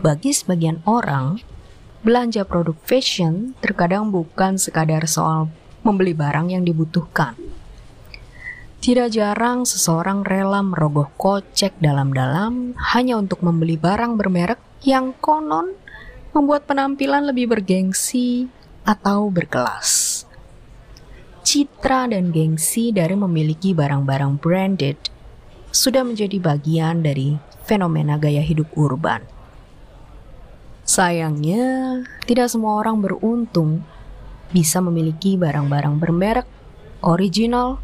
bagi sebagian orang, belanja produk fashion terkadang bukan sekadar soal membeli barang yang dibutuhkan. Tidak jarang seseorang rela merogoh kocek dalam-dalam hanya untuk membeli barang bermerek yang konon membuat penampilan lebih bergengsi atau berkelas. Citra dan gengsi dari memiliki barang-barang branded sudah menjadi bagian dari fenomena gaya hidup urban. Sayangnya, tidak semua orang beruntung bisa memiliki barang-barang bermerek, original,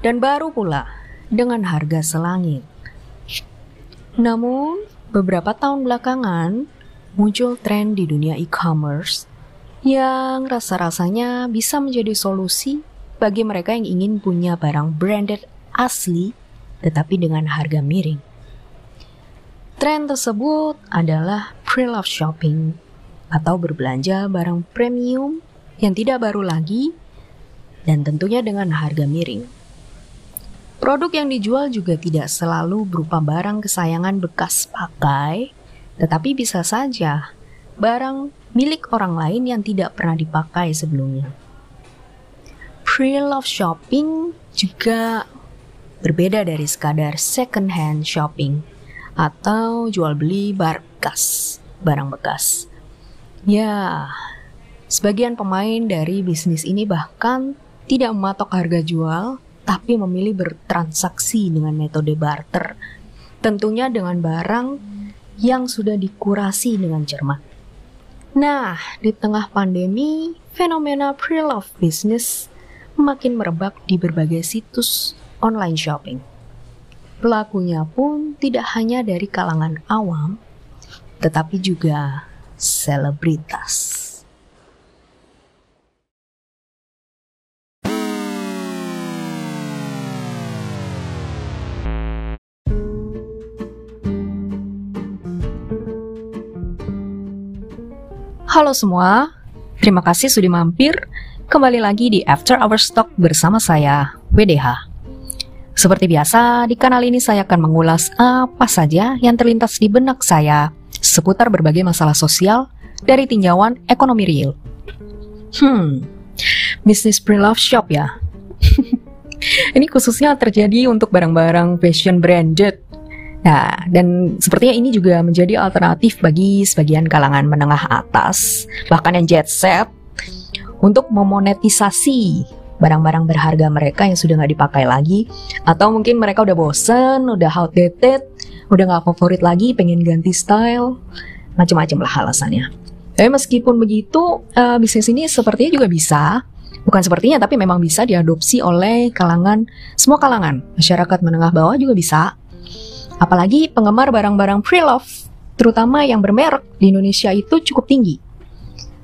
dan baru pula dengan harga selangit. Namun, beberapa tahun belakangan muncul tren di dunia e-commerce yang rasa-rasanya bisa menjadi solusi bagi mereka yang ingin punya barang branded asli tetapi dengan harga miring. Tren tersebut adalah pre-love shopping atau berbelanja barang premium yang tidak baru lagi dan tentunya dengan harga miring. Produk yang dijual juga tidak selalu berupa barang kesayangan bekas pakai, tetapi bisa saja barang milik orang lain yang tidak pernah dipakai sebelumnya. Pre-love shopping juga berbeda dari sekadar second hand shopping atau jual beli barkas, barang bekas. Ya, sebagian pemain dari bisnis ini bahkan tidak mematok harga jual, tapi memilih bertransaksi dengan metode barter. Tentunya dengan barang yang sudah dikurasi dengan cermat. Nah, di tengah pandemi, fenomena pre-love business makin merebak di berbagai situs online shopping. Pelakunya pun tidak hanya dari kalangan awam, tetapi juga selebritas. Halo semua, terima kasih sudah mampir kembali lagi di After Our Stock bersama saya, WDH. Seperti biasa, di kanal ini saya akan mengulas apa saja yang terlintas di benak saya seputar berbagai masalah sosial dari tinjauan ekonomi real. Hmm, bisnis pre-love shop ya. ini khususnya terjadi untuk barang-barang fashion branded. Nah, dan sepertinya ini juga menjadi alternatif bagi sebagian kalangan menengah atas, bahkan yang jet set, untuk memonetisasi barang-barang berharga mereka yang sudah nggak dipakai lagi atau mungkin mereka udah bosen, udah outdated, udah nggak favorit lagi, pengen ganti style, macam-macam lah alasannya. Tapi meskipun begitu, uh, bisnis ini sepertinya juga bisa, bukan sepertinya tapi memang bisa diadopsi oleh kalangan semua kalangan, masyarakat menengah bawah juga bisa. Apalagi penggemar barang-barang pre-love, terutama yang bermerek di Indonesia itu cukup tinggi.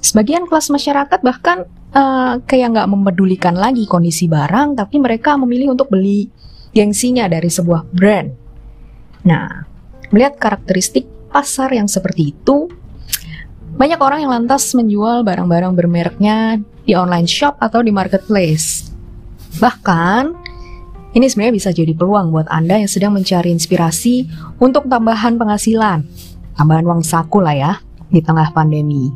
Sebagian kelas masyarakat bahkan uh, kayak nggak mempedulikan lagi kondisi barang, tapi mereka memilih untuk beli gengsinya dari sebuah brand. Nah, melihat karakteristik pasar yang seperti itu, banyak orang yang lantas menjual barang-barang bermereknya di online shop atau di marketplace. Bahkan, ini sebenarnya bisa jadi peluang buat Anda yang sedang mencari inspirasi untuk tambahan penghasilan, tambahan uang saku lah ya di tengah pandemi,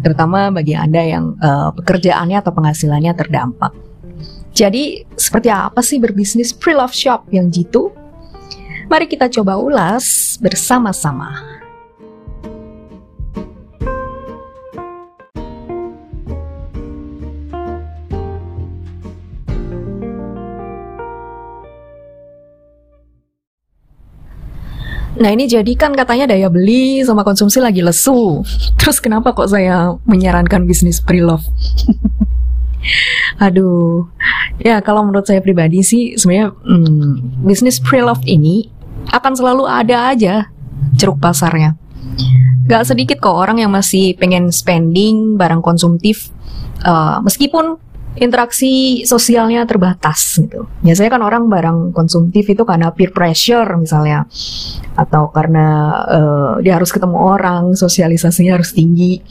terutama bagi Anda yang uh, pekerjaannya atau penghasilannya terdampak. Jadi, seperti apa sih berbisnis pre-love shop yang jitu? Mari kita coba ulas bersama-sama. Nah ini jadi kan katanya daya beli sama konsumsi lagi lesu. Terus kenapa kok saya menyarankan bisnis pre-love? Aduh, ya kalau menurut saya pribadi sih sebenarnya hmm, bisnis pre-love ini akan selalu ada aja ceruk pasarnya. Gak sedikit kok orang yang masih pengen spending barang konsumtif uh, meskipun interaksi sosialnya terbatas gitu. Biasanya kan orang barang konsumtif itu karena peer pressure misalnya atau karena uh, dia harus ketemu orang, sosialisasinya harus tinggi.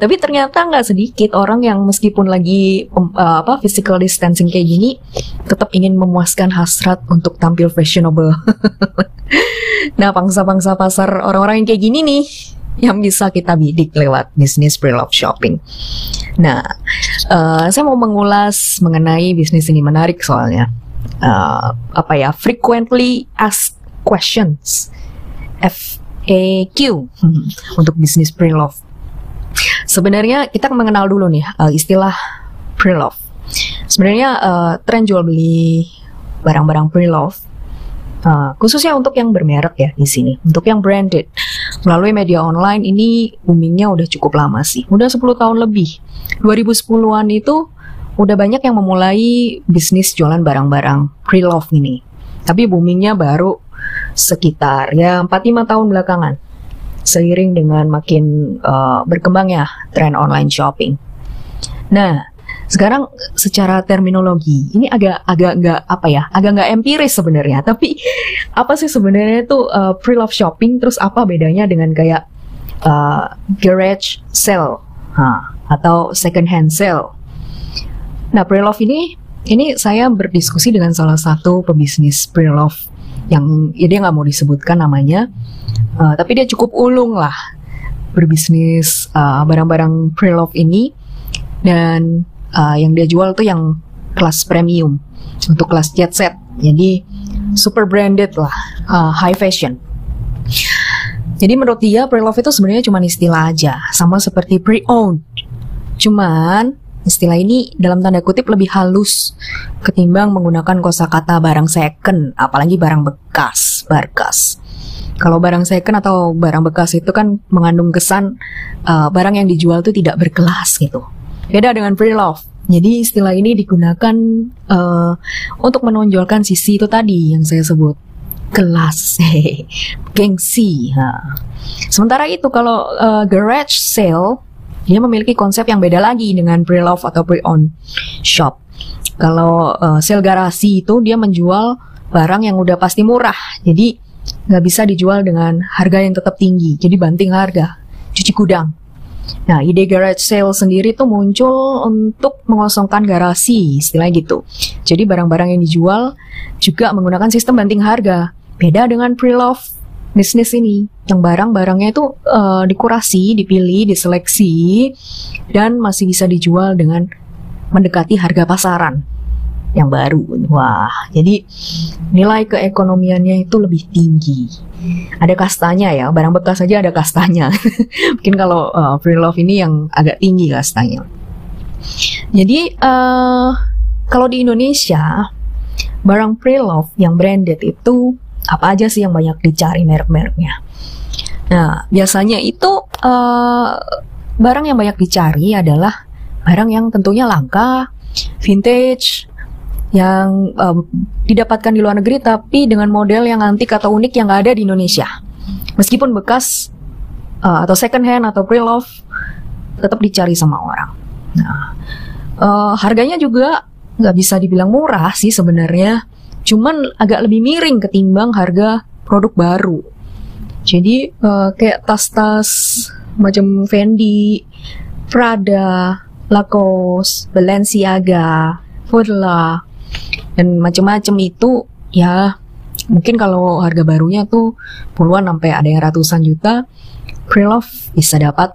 Tapi ternyata nggak sedikit orang yang meskipun lagi um, uh, apa physical distancing kayak gini tetap ingin memuaskan hasrat untuk tampil fashionable. nah, pangsa-pangsa pasar orang-orang yang kayak gini nih yang bisa kita bidik lewat bisnis pre-love shopping. Nah, uh, saya mau mengulas mengenai bisnis ini menarik soalnya. Uh, apa ya? Frequently asked questions. FAQ untuk bisnis pre-love. Sebenarnya kita mengenal dulu nih uh, istilah pre-love. Sebenarnya uh, tren jual beli barang-barang pre-love uh, khususnya untuk yang bermerek ya di sini, untuk yang branded melalui media online ini boomingnya udah cukup lama sih, udah 10 tahun lebih. 2010-an itu udah banyak yang memulai bisnis jualan barang-barang pre-love ini. Tapi boomingnya baru sekitar ya 4-5 tahun belakangan seiring dengan makin uh, berkembangnya tren online shopping. Nah, sekarang secara terminologi ini agak agak nggak apa ya, agak nggak empiris sebenarnya. Tapi apa sih sebenarnya itu uh, pre-love shopping? Terus apa bedanya dengan kayak uh, garage sale ha, atau second hand sale? Nah, pre-love ini ini saya berdiskusi dengan salah satu pebisnis pre-love yang ya dia nggak mau disebutkan namanya Uh, tapi dia cukup ulung lah berbisnis uh, barang-barang pre-love ini dan uh, yang dia jual tuh yang kelas premium untuk kelas jet set. Jadi super branded lah uh, high fashion. Jadi menurut dia pre-love itu sebenarnya cuma istilah aja sama seperti pre-owned. Cuman istilah ini dalam tanda kutip lebih halus ketimbang menggunakan kosakata barang second apalagi barang bekas barkas kalau barang second atau barang bekas itu kan mengandung kesan uh, barang yang dijual itu tidak berkelas gitu. Beda dengan pre-love. Jadi istilah ini digunakan uh, untuk menonjolkan sisi itu tadi yang saya sebut kelas, gengsi. Ha. Sementara itu kalau uh, garage sale dia memiliki konsep yang beda lagi dengan pre-love atau pre-owned shop. Kalau uh, sale garasi itu dia menjual barang yang udah pasti murah. Jadi nggak bisa dijual dengan harga yang tetap tinggi, jadi banting harga, cuci gudang. Nah, ide garage sale sendiri tuh muncul untuk mengosongkan garasi, istilahnya gitu. Jadi barang-barang yang dijual juga menggunakan sistem banting harga. Beda dengan pre-love bisnis ini, yang barang-barangnya itu uh, dikurasi, dipilih, diseleksi, dan masih bisa dijual dengan mendekati harga pasaran yang baru. Wah, jadi nilai keekonomiannya itu lebih tinggi. Ada kastanya ya, barang bekas saja ada kastanya. Mungkin kalau uh, free love ini yang agak tinggi kastanya. Jadi uh, kalau di Indonesia barang pre love yang branded itu apa aja sih yang banyak dicari merek-mereknya? Nah, biasanya itu uh, barang yang banyak dicari adalah barang yang tentunya langka, vintage, yang um, didapatkan di luar negeri tapi dengan model yang antik atau unik yang nggak ada di Indonesia. Meskipun bekas uh, atau second hand atau pre-love tetap dicari sama orang. Nah, uh, harganya juga nggak bisa dibilang murah sih sebenarnya, cuman agak lebih miring ketimbang harga produk baru. Jadi uh, kayak tas-tas macam Fendi, Prada, Lacoste, Balenciaga, Furla, dan macam-macam itu ya mungkin kalau harga barunya tuh puluhan sampai ada yang ratusan juta pre-love bisa dapat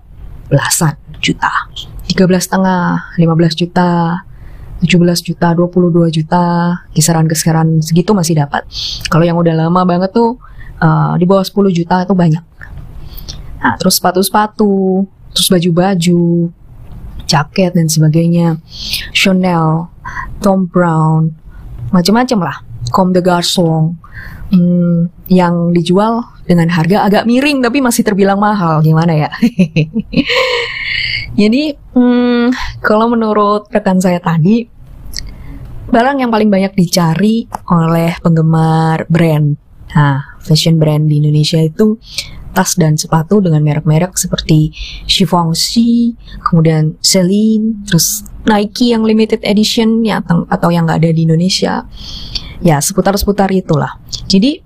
belasan juta. 13 setengah 15 juta 17 juta 22 juta kisaran-kisaran segitu masih dapat. Kalau yang udah lama banget tuh uh, di bawah 10 juta itu banyak. Nah terus sepatu-sepatu terus baju-baju jaket dan sebagainya. Chanel Tom Brown macam-macam lah. Comme de Garçon hmm, yang dijual dengan harga agak miring tapi masih terbilang mahal. Gimana ya? Jadi hmm, kalau menurut rekan saya tadi barang yang paling banyak dicari oleh penggemar brand. Nah fashion brand di Indonesia itu tas dan sepatu dengan merek-merek seperti Givenchy, kemudian Celine, terus Nike yang limited edition ya atau yang nggak ada di Indonesia. Ya, seputar-seputar itulah. Jadi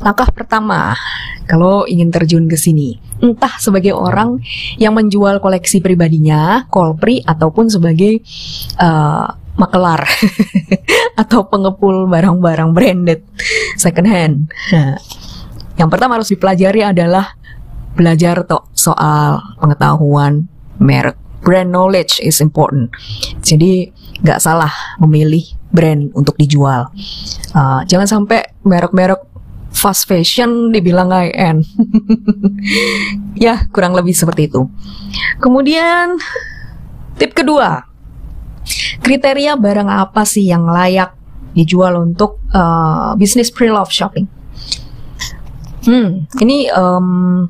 langkah pertama kalau ingin terjun ke sini, entah sebagai orang yang menjual koleksi pribadinya, kolpri ataupun sebagai uh, makelar atau pengepul barang-barang branded second hand. Nah, yang pertama harus dipelajari adalah belajar toh soal pengetahuan merek. Brand knowledge is important. Jadi nggak salah memilih brand untuk dijual. Uh, jangan sampai merek-merek fast fashion dibilang high end. ya, kurang lebih seperti itu. Kemudian tip kedua, kriteria barang apa sih yang layak dijual untuk uh, bisnis pre-love shopping? Hmm, ini um,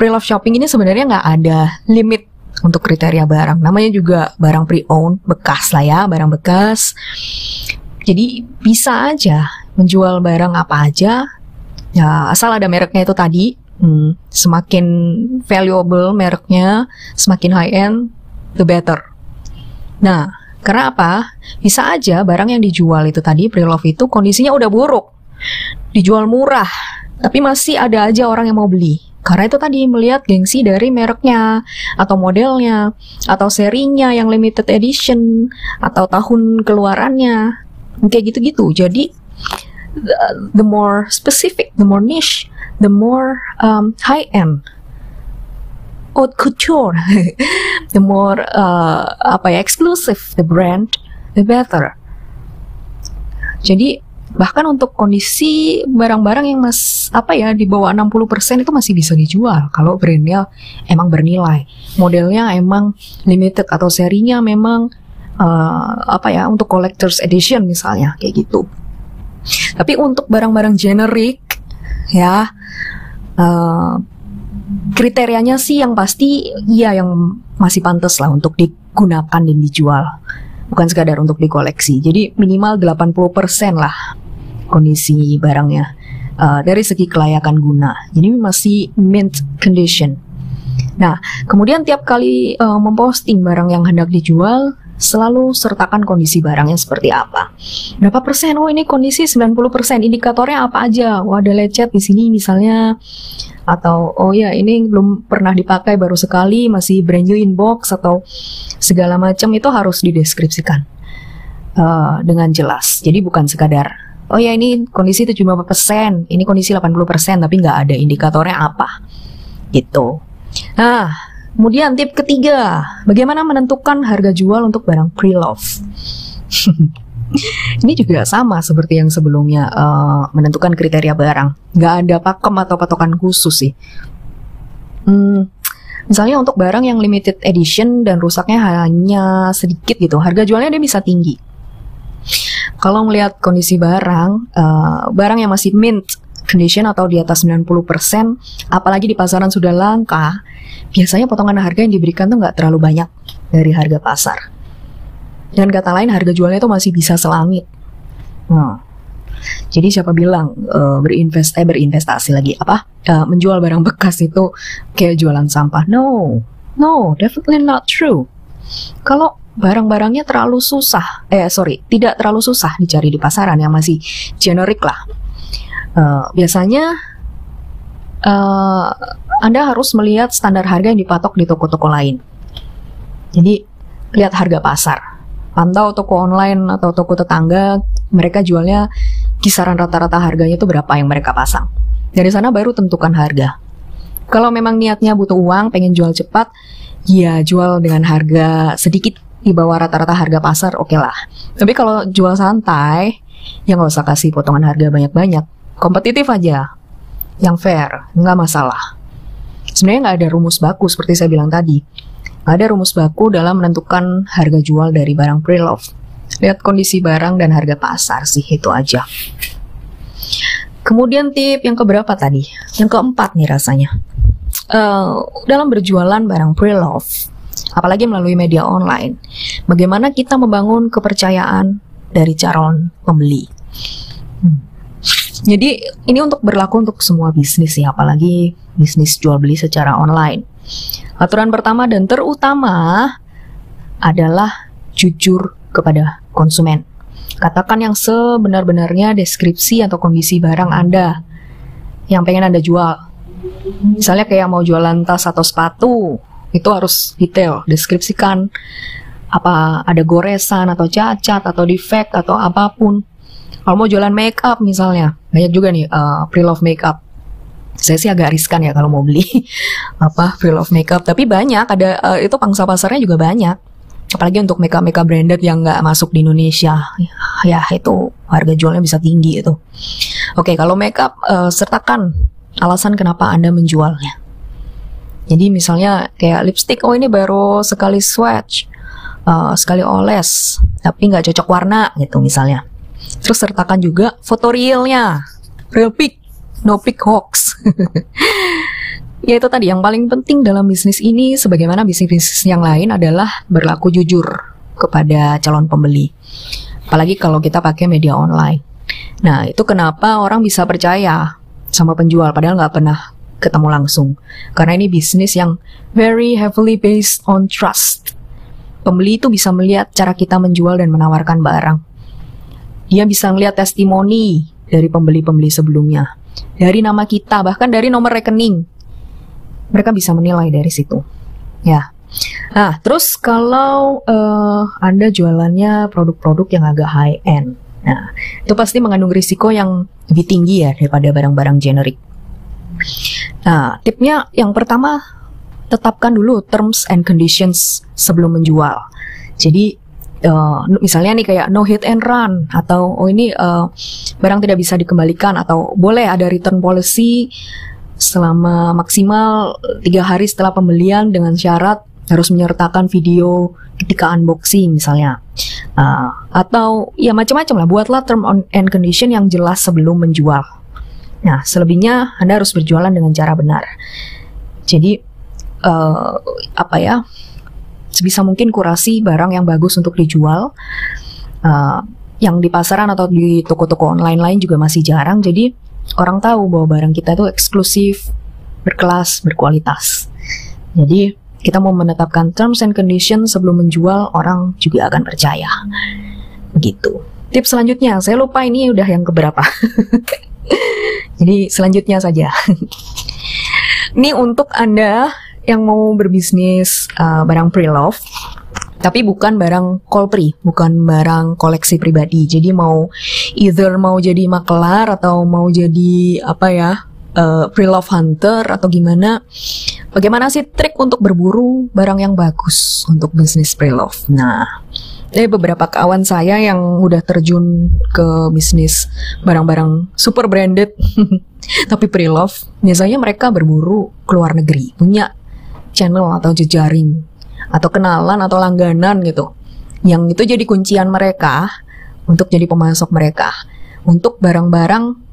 pre-love shopping ini sebenarnya nggak ada limit untuk kriteria barang. Namanya juga barang pre-owned, bekas lah ya, barang bekas. Jadi bisa aja menjual barang apa aja, ya asal ada mereknya itu tadi. Hmm, semakin valuable mereknya, semakin high end, the better. Nah, karena apa? Bisa aja barang yang dijual itu tadi pre-love itu kondisinya udah buruk, dijual murah, tapi masih ada aja orang yang mau beli. Karena itu tadi melihat gengsi dari mereknya atau modelnya atau serinya yang limited edition atau tahun keluarannya kayak gitu-gitu. Jadi the, the more specific, the more niche, the more um, high end haute couture, the more uh, apa ya exclusive the brand, the better. Jadi bahkan untuk kondisi barang-barang yang mas apa ya di bawah 60% itu masih bisa dijual kalau brandnya emang bernilai. Modelnya emang limited atau serinya memang uh, apa ya untuk collectors edition misalnya kayak gitu. Tapi untuk barang-barang generik ya uh, kriterianya sih yang pasti iya yang masih pantas lah untuk digunakan dan dijual. Bukan sekadar untuk dikoleksi. Jadi minimal 80% lah kondisi barangnya uh, dari segi kelayakan guna. Jadi masih mint condition. Nah, kemudian tiap kali uh, memposting barang yang hendak dijual, selalu sertakan kondisi barangnya seperti apa. Berapa persen? Oh, ini kondisi 90 persen. Indikatornya apa aja? Wah, ada lecet di sini misalnya. Atau, oh ya, ini belum pernah dipakai baru sekali, masih brand new in box atau segala macam itu harus dideskripsikan uh, dengan jelas. Jadi bukan sekadar oh ya ini kondisi 75%, ini kondisi 80%, tapi nggak ada indikatornya apa. Gitu. Nah, kemudian tip ketiga, bagaimana menentukan harga jual untuk barang pre-love? ini juga sama seperti yang sebelumnya uh, menentukan kriteria barang. Nggak ada pakem atau patokan khusus sih. Hmm, misalnya untuk barang yang limited edition dan rusaknya hanya sedikit gitu, harga jualnya dia bisa tinggi kalau melihat kondisi barang, uh, barang yang masih mint condition atau di atas 90%, apalagi di pasaran sudah langka, biasanya potongan harga yang diberikan tuh nggak terlalu banyak dari harga pasar. Dan kata lain harga jualnya itu masih bisa selangit. Hmm. Jadi siapa bilang uh, berinvest eh berinvestasi lagi apa uh, menjual barang bekas itu kayak jualan sampah? No, no, definitely not true. Kalau barang-barangnya terlalu susah, eh sorry, tidak terlalu susah dicari di pasaran yang masih generik lah. Uh, biasanya uh, Anda harus melihat standar harga yang dipatok di toko-toko lain. Jadi lihat harga pasar, pantau toko online atau toko tetangga, mereka jualnya kisaran rata-rata harganya itu berapa yang mereka pasang. Dari sana baru tentukan harga. Kalau memang niatnya butuh uang, pengen jual cepat, ya jual dengan harga sedikit di bawah rata-rata harga pasar oke okay lah. Tapi kalau jual santai, ya nggak usah kasih potongan harga banyak-banyak. Kompetitif aja, yang fair, nggak masalah. Sebenarnya nggak ada rumus baku seperti saya bilang tadi. Nggak ada rumus baku dalam menentukan harga jual dari barang pre-love. Lihat kondisi barang dan harga pasar sih, itu aja. Kemudian tip yang keberapa tadi? Yang keempat nih rasanya. Uh, dalam berjualan barang pre-love, apalagi melalui media online. Bagaimana kita membangun kepercayaan dari calon pembeli. Hmm. Jadi ini untuk berlaku untuk semua bisnis ya, apalagi bisnis jual beli secara online. Aturan pertama dan terutama adalah jujur kepada konsumen. Katakan yang sebenar-benarnya deskripsi atau kondisi barang Anda yang pengen Anda jual. Misalnya kayak mau jualan tas atau sepatu, itu harus detail deskripsikan apa ada goresan atau cacat atau defect atau apa pun. Kalau mau jualan make up misalnya banyak juga nih uh, pre-love make up saya sih agak riskan ya kalau mau beli apa pre-love makeup. Tapi banyak ada uh, itu pangsa pasarnya juga banyak. Apalagi untuk makeup makeup branded yang nggak masuk di Indonesia. Ya itu harga jualnya bisa tinggi itu. Oke kalau makeup uh, sertakan alasan kenapa anda menjualnya jadi misalnya kayak lipstick oh ini baru sekali swatch uh, sekali oles tapi nggak cocok warna gitu misalnya terus sertakan juga foto realnya real pic no pic hoax Ya itu tadi yang paling penting dalam bisnis ini sebagaimana bisnis-bisnis yang lain adalah berlaku jujur kepada calon pembeli. Apalagi kalau kita pakai media online. Nah itu kenapa orang bisa percaya sama penjual padahal nggak pernah ketemu langsung. Karena ini bisnis yang very heavily based on trust. Pembeli itu bisa melihat cara kita menjual dan menawarkan barang. Dia bisa melihat testimoni dari pembeli-pembeli sebelumnya. Dari nama kita, bahkan dari nomor rekening mereka bisa menilai dari situ. Ya. Nah, terus kalau uh, Anda jualannya produk-produk yang agak high end. Nah, itu pasti mengandung risiko yang lebih tinggi ya daripada barang-barang generik. Nah, tipnya yang pertama tetapkan dulu terms and conditions sebelum menjual. Jadi uh, misalnya nih kayak no hit and run atau oh ini uh, barang tidak bisa dikembalikan atau boleh ada return policy selama maksimal tiga hari setelah pembelian dengan syarat harus menyertakan video ketika unboxing misalnya uh, atau ya macam-macam lah buatlah term and condition yang jelas sebelum menjual nah selebihnya anda harus berjualan dengan cara benar jadi uh, apa ya sebisa mungkin kurasi barang yang bagus untuk dijual uh, yang di pasaran atau di toko-toko online lain juga masih jarang jadi orang tahu bahwa barang kita itu eksklusif, berkelas, berkualitas. Jadi kita mau menetapkan terms and conditions sebelum menjual, orang juga akan percaya. Begitu. Tips selanjutnya, saya lupa ini udah yang keberapa. Jadi selanjutnya saja. ini untuk Anda yang mau berbisnis uh, barang pre-love tapi bukan barang kolpri, bukan barang koleksi pribadi. Jadi mau either mau jadi makelar atau mau jadi apa ya uh, pre-love hunter atau gimana? Bagaimana sih trik untuk berburu barang yang bagus untuk bisnis pre-love? Nah, ada beberapa kawan saya yang udah terjun ke bisnis barang-barang super branded tapi pre-love. Biasanya mereka berburu ke luar negeri, punya channel atau jejaring atau kenalan atau langganan gitu. Yang itu jadi kuncian mereka untuk jadi pemasok mereka untuk barang-barang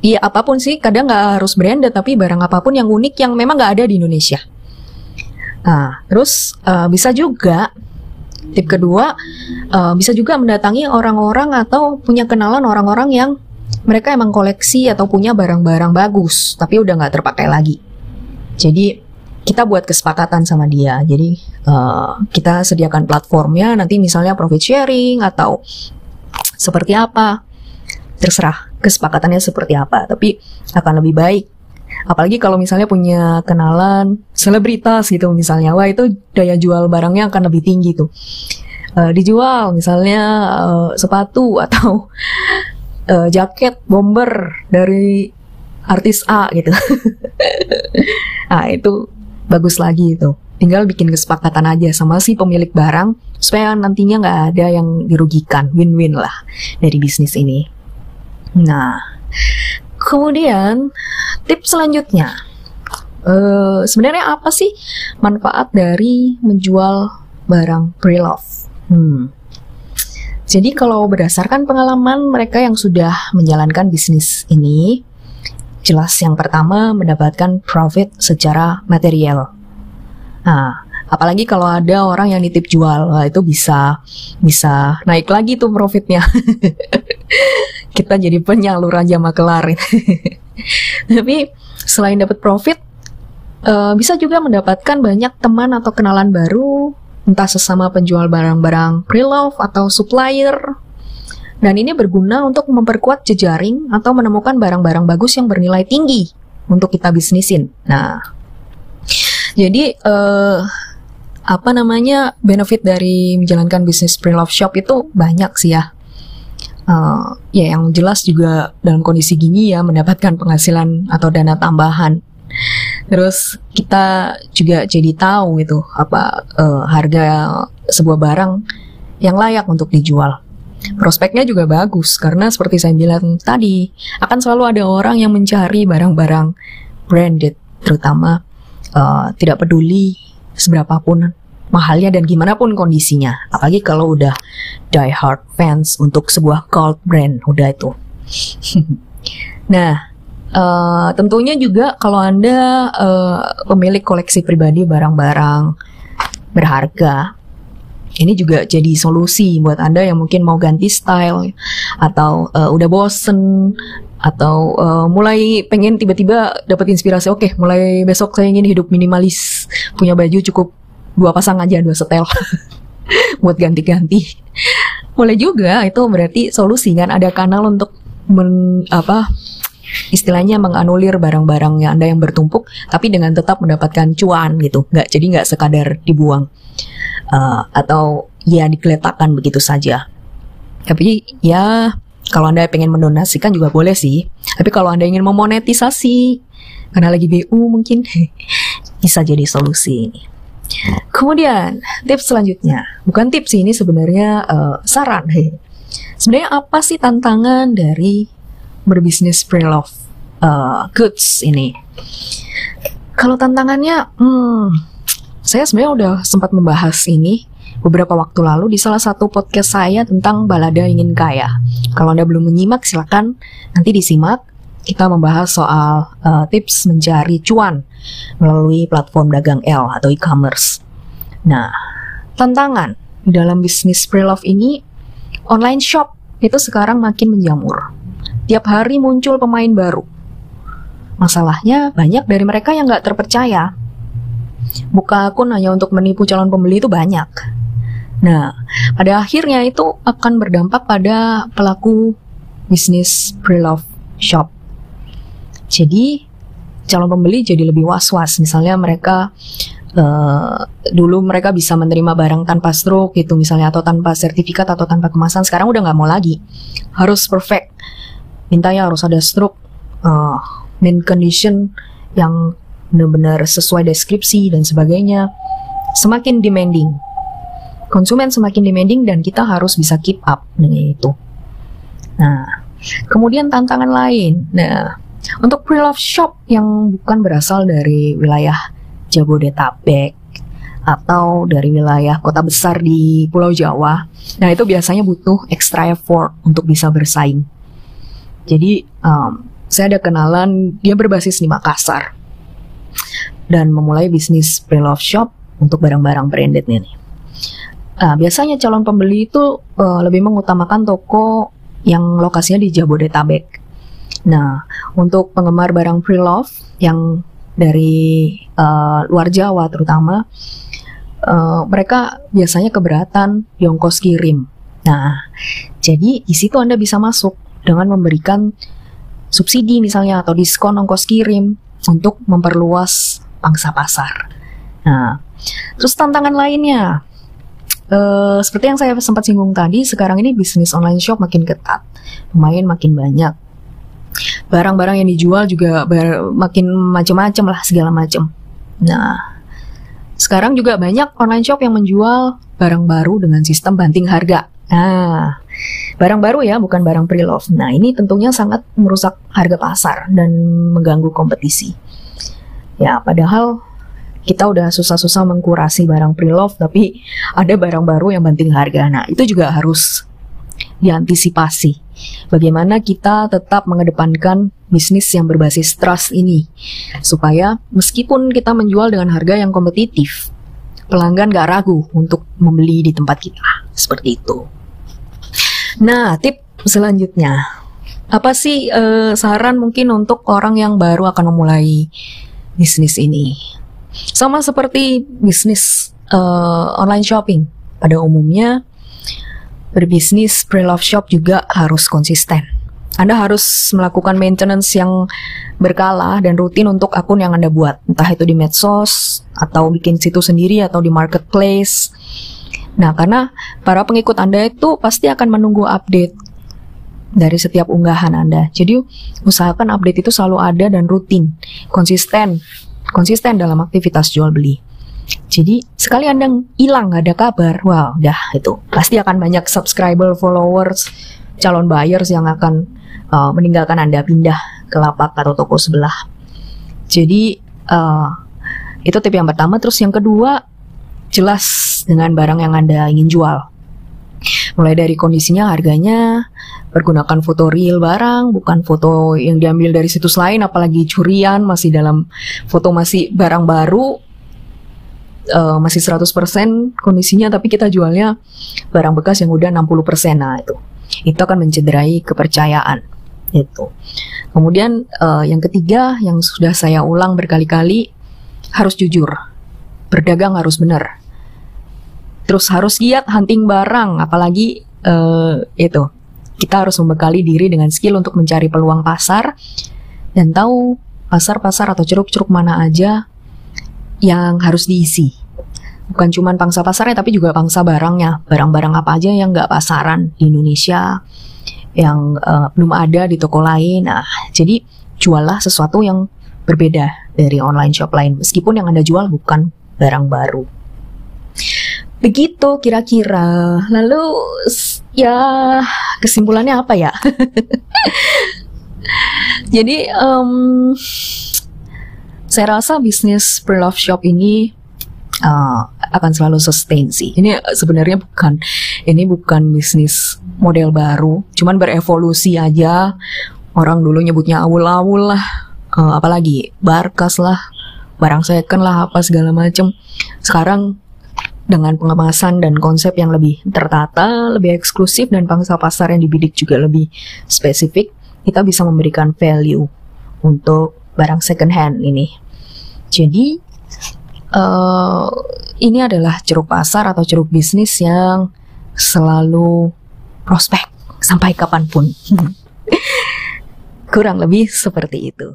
Iya apa pun sih, kadang nggak harus branded tapi barang apa pun yang unik yang memang nggak ada di Indonesia. Nah, terus uh, bisa juga tip kedua uh, bisa juga mendatangi orang-orang atau punya kenalan orang-orang yang mereka emang koleksi atau punya barang-barang bagus tapi udah nggak terpakai lagi. Jadi kita buat kesepakatan sama dia. Jadi uh, kita sediakan platformnya nanti misalnya profit sharing atau seperti apa. Terserah kesepakatannya seperti apa, tapi akan lebih baik. Apalagi kalau misalnya punya kenalan selebritas gitu misalnya, wah itu daya jual barangnya akan lebih tinggi tuh. Uh, dijual misalnya uh, sepatu atau uh, jaket bomber dari artis A gitu. nah itu bagus lagi itu. Tinggal bikin kesepakatan aja sama si pemilik barang supaya nantinya nggak ada yang dirugikan, win-win lah dari bisnis ini. Nah, kemudian tips selanjutnya, uh, sebenarnya apa sih manfaat dari menjual barang pre-love? Hmm. Jadi kalau berdasarkan pengalaman mereka yang sudah menjalankan bisnis ini, Jelas yang pertama mendapatkan profit secara material. Nah, apalagi kalau ada orang yang nitip jual, itu bisa bisa naik lagi tuh profitnya. Kita jadi penyalur aja makelar. Tapi selain dapat profit, uh, bisa juga mendapatkan banyak teman atau kenalan baru, entah sesama penjual barang-barang pre-love atau supplier dan ini berguna untuk memperkuat jejaring atau menemukan barang-barang bagus yang bernilai tinggi untuk kita bisnisin. Nah, jadi uh, apa namanya benefit dari menjalankan bisnis pre-love shop itu banyak sih ya. Uh, ya yang jelas juga dalam kondisi gini ya mendapatkan penghasilan atau dana tambahan. Terus kita juga jadi tahu itu apa uh, harga sebuah barang yang layak untuk dijual. Prospeknya juga bagus karena seperti saya bilang tadi akan selalu ada orang yang mencari barang-barang branded terutama uh, tidak peduli seberapa pun mahalnya dan gimana pun kondisinya. Apalagi kalau udah die hard fans untuk sebuah cult brand, udah itu. nah, uh, tentunya juga kalau Anda uh, pemilik koleksi pribadi barang-barang berharga, ini juga jadi solusi buat Anda yang mungkin mau ganti style atau uh, udah bosen atau uh, mulai pengen tiba-tiba dapat inspirasi oke okay, mulai besok saya ingin hidup minimalis punya baju cukup dua pasang aja dua setel. Buat ganti-ganti. Boleh juga itu berarti solusi kan ada kanal untuk men, apa istilahnya menganulir barang-barangnya anda yang bertumpuk tapi dengan tetap mendapatkan cuan gitu. Nggak jadi nggak sekadar dibuang. Uh, atau ya digeletakkan begitu saja. Tapi ya kalau anda pengen mendonasikan juga boleh sih. Tapi kalau anda ingin memonetisasi karena lagi BU mungkin bisa jadi solusi Kemudian tips selanjutnya, bukan tips ini sebenarnya uh, saran. Hey. Sebenarnya apa sih tantangan dari berbisnis pre-love uh, goods ini? Kalau tantangannya, hmm, saya sebenarnya udah sempat membahas ini beberapa waktu lalu di salah satu podcast saya tentang balada ingin kaya. Kalau Anda belum menyimak, silakan nanti disimak kita membahas soal uh, tips mencari cuan melalui platform dagang L atau e-commerce. Nah, tantangan dalam bisnis pre-love ini, online shop itu sekarang makin menjamur. Tiap hari muncul pemain baru. Masalahnya banyak dari mereka yang nggak terpercaya. Buka akun hanya untuk menipu calon pembeli itu banyak. Nah, pada akhirnya itu akan berdampak pada pelaku bisnis pre-love shop jadi calon pembeli jadi lebih was-was. Misalnya mereka uh, dulu mereka bisa menerima barang tanpa stroke gitu misalnya atau tanpa sertifikat atau tanpa kemasan. Sekarang udah nggak mau lagi. Harus perfect. Mintanya harus ada stroke, uh, mint condition yang benar-benar sesuai deskripsi dan sebagainya. Semakin demanding. Konsumen semakin demanding dan kita harus bisa keep up dengan itu. Nah, kemudian tantangan lain. Nah, untuk pre-love shop yang bukan berasal dari wilayah Jabodetabek atau dari wilayah kota besar di Pulau Jawa, nah itu biasanya butuh extra effort untuk bisa bersaing. Jadi um, saya ada kenalan dia berbasis di Makassar dan memulai bisnis pre-love shop untuk barang-barang branded ini. Uh, biasanya calon pembeli itu uh, lebih mengutamakan toko yang lokasinya di Jabodetabek Nah, untuk penggemar barang pre-love yang dari uh, luar Jawa terutama, uh, mereka biasanya keberatan di ongkos kirim. Nah, jadi di situ Anda bisa masuk dengan memberikan subsidi misalnya atau diskon ongkos kirim untuk memperluas pangsa pasar. Nah, terus tantangan lainnya, uh, seperti yang saya sempat singgung tadi, sekarang ini bisnis online shop makin ketat, pemain makin banyak barang-barang yang dijual juga makin macam-macam lah segala macam. Nah, sekarang juga banyak online shop yang menjual barang baru dengan sistem banting harga. Nah, barang baru ya, bukan barang pre-love. Nah, ini tentunya sangat merusak harga pasar dan mengganggu kompetisi. Ya, padahal kita udah susah-susah mengkurasi barang pre-love, tapi ada barang baru yang banting harga. Nah, itu juga harus diantisipasi. Bagaimana kita tetap mengedepankan bisnis yang berbasis trust ini, supaya meskipun kita menjual dengan harga yang kompetitif, pelanggan gak ragu untuk membeli di tempat kita. Seperti itu. Nah, tip selanjutnya, apa sih uh, saran mungkin untuk orang yang baru akan memulai bisnis ini? Sama seperti bisnis uh, online shopping, pada umumnya berbisnis pre-love shop juga harus konsisten. Anda harus melakukan maintenance yang berkala dan rutin untuk akun yang Anda buat, entah itu di medsos atau bikin situs sendiri atau di marketplace. Nah, karena para pengikut Anda itu pasti akan menunggu update dari setiap unggahan Anda. Jadi usahakan update itu selalu ada dan rutin, konsisten, konsisten dalam aktivitas jual beli. Jadi sekali Anda hilang nggak ada kabar, wow, dah itu pasti akan banyak subscriber, followers, calon buyers yang akan uh, meninggalkan Anda pindah ke lapak atau toko sebelah. Jadi uh, itu tip yang pertama. Terus yang kedua jelas dengan barang yang Anda ingin jual. Mulai dari kondisinya, harganya, pergunakan foto real barang, bukan foto yang diambil dari situs lain, apalagi curian, masih dalam foto masih barang baru, uh, masih 100% kondisinya tapi kita jualnya barang bekas yang udah 60% nah itu. Itu akan mencederai kepercayaan. Itu kemudian uh, yang ketiga yang sudah saya ulang berkali-kali harus jujur. Berdagang harus benar. Terus harus giat hunting barang apalagi uh, itu. Kita harus membekali diri dengan skill untuk mencari peluang pasar dan tahu pasar-pasar atau ceruk-ceruk mana aja yang harus diisi. Bukan cuma pangsa pasarnya, tapi juga pangsa barangnya. Barang-barang apa aja yang nggak pasaran di Indonesia, yang uh, belum ada di toko lain. Nah, jadi juallah sesuatu yang berbeda dari online shop lain, meskipun yang Anda jual bukan barang baru. Begitu kira-kira. Lalu ya kesimpulannya apa ya? Jadi um, saya rasa bisnis pre-love shop ini uh, akan selalu sustain sih. Ini sebenarnya bukan ini bukan bisnis model baru, cuman berevolusi aja. Orang dulu nyebutnya awul-awul lah, uh, apalagi barkas lah, barang second lah apa segala macam. Sekarang dengan pengemasan dan konsep yang lebih tertata, lebih eksklusif dan pangsa pasar yang dibidik juga lebih spesifik, kita bisa memberikan value untuk barang second hand ini. Jadi uh, ini adalah ceruk pasar atau ceruk bisnis yang selalu prospek sampai kapan pun. Kurang lebih seperti itu.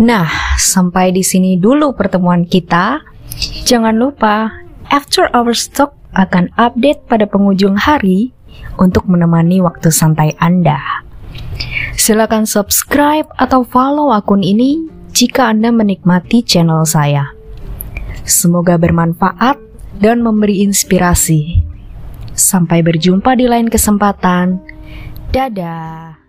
Nah, sampai di sini dulu pertemuan kita. Jangan lupa, After Our Stock akan update pada penghujung hari untuk menemani waktu santai Anda. Silakan subscribe atau follow akun ini jika Anda menikmati channel saya. Semoga bermanfaat dan memberi inspirasi. Sampai berjumpa di lain kesempatan. Dadah.